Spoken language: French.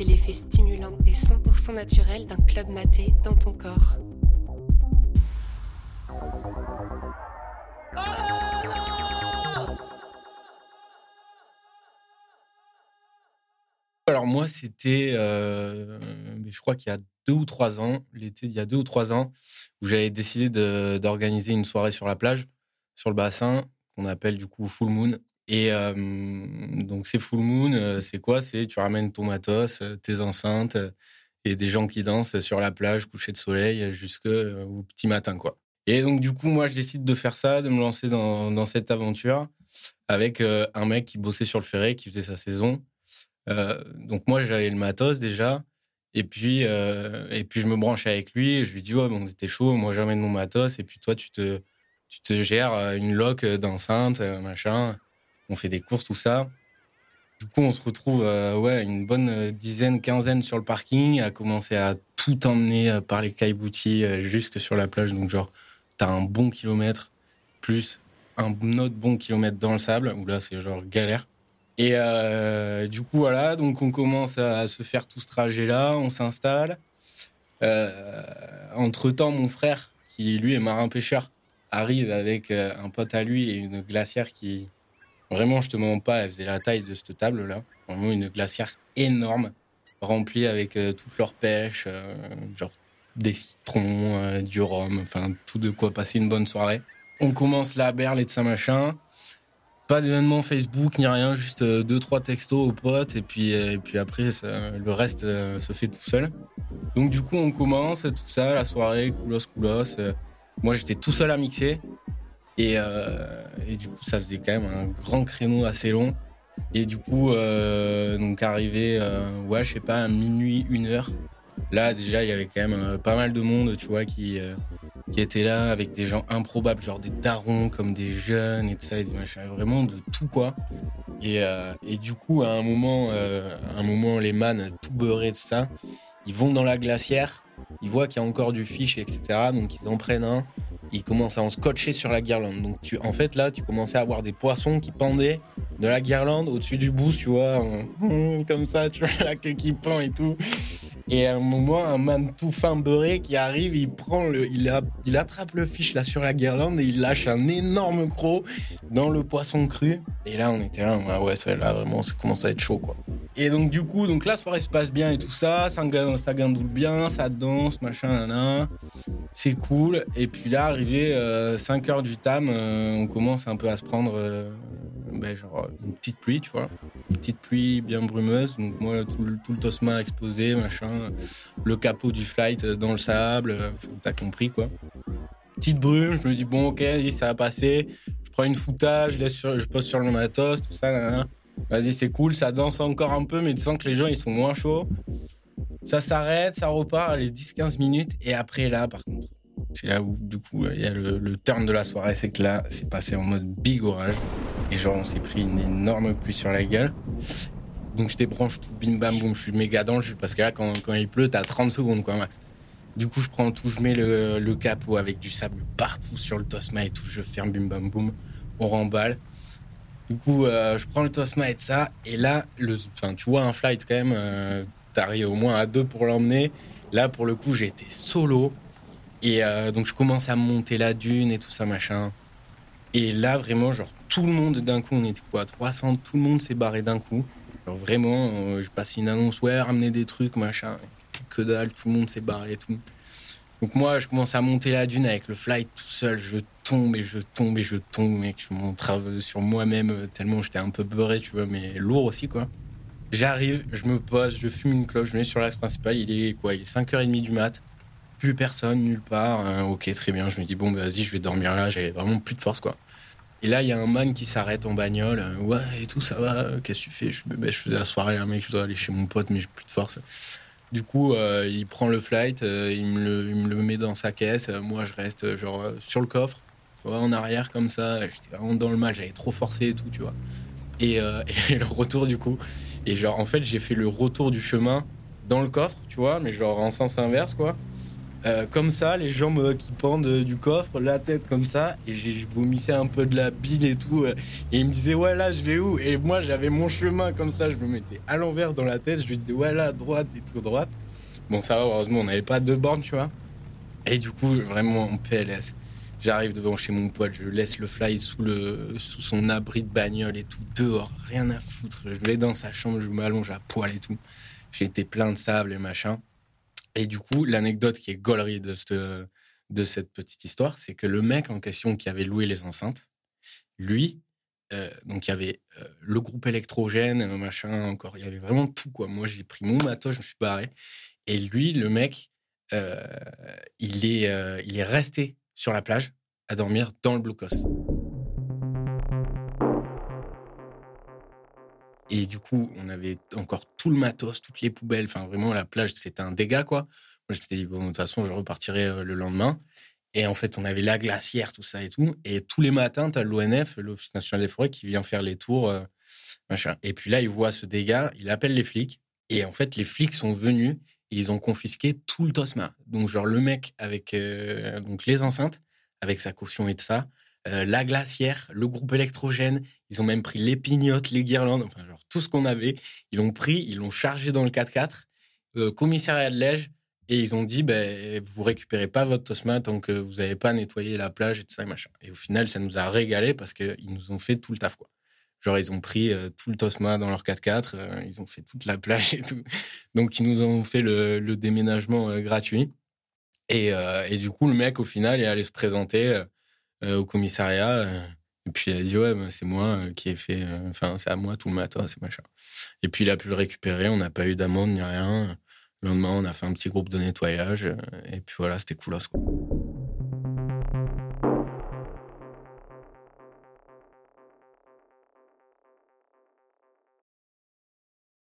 c'est l'effet stimulant et 100% naturel d'un club maté dans ton corps. Alors moi, c'était, euh, je crois qu'il y a deux ou trois ans, l'été il y a deux ou trois ans, où j'avais décidé d'organiser une soirée sur la plage, sur le bassin, qu'on appelle du coup Full Moon. Et euh, donc c'est Full Moon, euh, c'est quoi? C'est tu ramènes ton matos, tes enceintes et des gens qui dansent sur la plage, coucher de soleil, jusqu'au petit matin, quoi. Et donc du coup, moi, je décide de faire ça, de me lancer dans, cette aventure avec un mec qui bossait sur le ferré, qui faisait sa saison euh, donc moi j'avais le matos déjà. Et puis, euh, et puis je me branche avec lui. je lui dis ouais, bon, t'es chaud. Moi j'amène mon matos. Et puis toi tu te, tu te gères euh, une loque d'enceinte, machin. On fait des courses, tout ça. Du coup, on se retrouve ouais une bonne dizaine, quinzaine sur le parking, à commencer à tout emmener par les cailleboutiers jusque sur la plage. Donc genre, t'as un bon kilomètre plus un autre bon kilomètre dans le sable où là c'est genre galère. Et euh, du coup, voilà, donc on commence à se faire tout ce trajet-là, on s'installe. Euh, entre-temps, mon frère, qui lui est marin-pêcheur, arrive avec euh, un pote à lui et une glacière qui, vraiment, je te mens pas, elle faisait la taille de cette table-là. Vraiment une glacière énorme, remplie avec toute leur pêche, genre des citrons, du rhum, enfin tout de quoi passer une bonne soirée. On commence la berle et de sa machin. Pas d'événement Facebook ni rien, juste euh, deux trois textos aux potes et puis euh, et puis après le reste euh, se fait tout seul. Donc du coup on commence tout ça, la soirée, coulos coulos. Moi j'étais tout seul à mixer et, et du coup ça faisait quand même un grand créneau assez long. Et du coup donc arrivé ouais je sais pas à minuit une heure. Là déjà il y avait quand même pas mal de monde tu vois qui qui étaient là avec des gens improbables, genre des darons comme des jeunes et tout ça, et des machins, vraiment de tout quoi. Et, euh, du coup, à un moment, euh, un moment, les mannes tout beurrés, tout ça, ils vont dans la glacière, ils voient qu'il y a encore du fish, etc. Donc ils en prennent un, ils commencent à en scotcher sur la guirlande. Donc tu, en fait là, tu commençais à avoir des poissons qui pendaient de la guirlande au-dessus du bout, tu vois, comme ça, tu vois la queue qui pend et tout. Et à un moment, un man tout fin beurré qui arrive, il prend le, il, a, il attrape le fiche là sur la guirlande et il lâche un énorme croc dans le poisson cru. Et là, on était là, ouais, là vraiment, ça commence à être chaud quoi. Et donc du coup, donc la soirée se passe bien et tout ça, ça, ça bien, ça danse, machin, nana. C'est cool. Et puis là, arrivé 5 euh, heures du tam, euh, on commence un peu à se prendre euh, ben, genre une petite pluie, tu vois. Une petite pluie bien brumeuse. Donc moi, tout, le, tout le tosma exposé, machin. Le capot du flight dans le sable. T'as compris, quoi. Petite brume, je me dis, bon, ok, ça va passer. Je prends une foutage, je, laisse je pose sur le matos, tout ça, Vas-y, c'est cool, ça danse encore un peu, mais tu sens que les gens, ils sont moins chauds. Ça s'arrête, ça repart, les 10-15 minutes. Et après, là, par contre, c'est là où, du coup, il y a le, le turn de la soirée. C'est que là, c'est passé en mode big orage. Et genre, on s'est pris une énorme pluie sur la gueule. Donc, je débranche tout, bim bam boum. Je suis méga dans le jus parce que là, quand, quand il pleut, t'as 30 secondes, quoi, max. Du coup, je prends tout, je mets le, le capot avec du sable partout sur le Tosma et tout. Je ferme, bim bam boum. On remballe. Du coup, euh, je prends le Tosma et ça. Et là, le, enfin, tu vois, un flight quand même, euh, t'arrives au moins à deux pour l'emmener. Là, pour le coup, j'étais solo. Et euh, donc, je commence à monter la dune et tout ça, machin. Et là, vraiment, genre, tout le monde d'un coup, on était quoi, 300, tout le monde s'est barré d'un coup. Genre, vraiment, je passe une annonce, ouais, ramener des trucs, machin. Que dalle, tout le monde s'est barré et tout. Donc, moi, je commence à monter la dune avec le flight tout seul. Je tombe et je tombe et je tombe, mec. Je monte sur moi-même euh, tellement j'étais un peu beurré, tu vois, mais lourd aussi, quoi. J'arrive, je me pose, je fume une cloche, je mets sur l'axe principal. Il est quoi Il est 5h30 du mat. Plus personne, nulle part. Hein, ok, très bien. Je me dis, bon, bah, vas-y, je vais dormir là. J'avais vraiment plus de force, quoi. Et là, il y a un man qui s'arrête en bagnole. Euh, ouais, et tout, ça va. Qu'est-ce que tu fais? Je, bah, faisais la soirée, un mec, je dois aller chez mon pote, mais j'ai plus de force. Du coup, euh, il prend le flight, le, il, me le, met dans sa caisse. moi, je reste genre sur le coffre en arrière comme ça. J'étais vraiment dans le mal, j'avais trop forcé et tout, tu vois. Et, euh, et, le retour du coup. Et genre, en fait, j'ai fait le retour du chemin dans le coffre, tu vois, mais genre en sens inverse, quoi. euh, comme ça, les jambes qui pendent du coffre, la tête comme ça, et j'ai vomissais un peu de la bile et tout. et il me disait, ouais, là, je vais où? Et moi, j'avais mon chemin comme ça, je me mettais à l'envers dans la tête, je lui disais, ouais, là, droite et tout droite. Bon, ça va, heureusement, on n'avait pas de borne, tu vois. Et du coup, vraiment en PLS. J'arrive devant chez mon pote, je laisse le fly sous, le, sous son abri de bagnole et tout, dehors, rien à foutre. Je vais dans sa chambre, je m'allonge à poil et tout. J'ai été plein de sable et machin. Et du coup, l'anecdote qui est gaulerie de cette, de cette petite histoire, c'est que le mec en question qui avait loué les enceintes, lui, euh, donc il y avait euh, le groupe électrogène, machin, encore, il y avait vraiment tout, quoi. Moi, j'ai pris mon matos, je me suis barré. Et lui, le mec, euh, il, est, il est resté sur la plage à dormir dans le blocos. Et du coup, on avait encore tout le matos, toutes les poubelles. Enfin, vraiment, la plage, c'était un dégât, quoi. Moi, j'étais dit, bon, de toute façon, je repartirai euh, le lendemain. Et en fait, on avait la glacière, tout ça et tout. Et tous les matins, tu as l'ONF, l'Office national des forêts, qui vient faire les tours, euh, machin. Et puis là, il voit ce dégât, il appelle les flics. Et en fait, les flics sont venus ils ont confisqué tout le Tosma. Donc, genre, le mec avec euh, donc les enceintes, avec sa caution et de ça, euh, la glacière, le groupe électrogène, ils ont même pris les pignottes, les guirlandes, enfin, genre, tout ce qu'on avait, ils l'ont pris, ils l'ont chargé dans le 4x4, euh, commissariat de Lège, et ils ont dit, ben, vous récupérez pas votre Tosma tant que vous n'avez pas nettoyé la plage et tout ça et machin. Et au final, ça nous a régalé parce qu'ils nous ont fait tout le taf, quoi. Genre, ils ont pris euh, tout le Tosma dans leur 4x4, euh, ils ont fait toute la plage et tout. Donc, ils nous ont fait le, déménagement euh, gratuit. Et, et, du coup, le mec, au final, il allé se présenter au commissariat. et puis, il a dit, ouais, bah, c'est moi qui ai fait, enfin, c'est à moi tout le matin, c'est machin. Et puis, il a pu le récupérer, on n'a pas eu d'amende ni rien. Le lendemain, on a fait un petit groupe de nettoyage. Et puis voilà, c'était cool, quoi.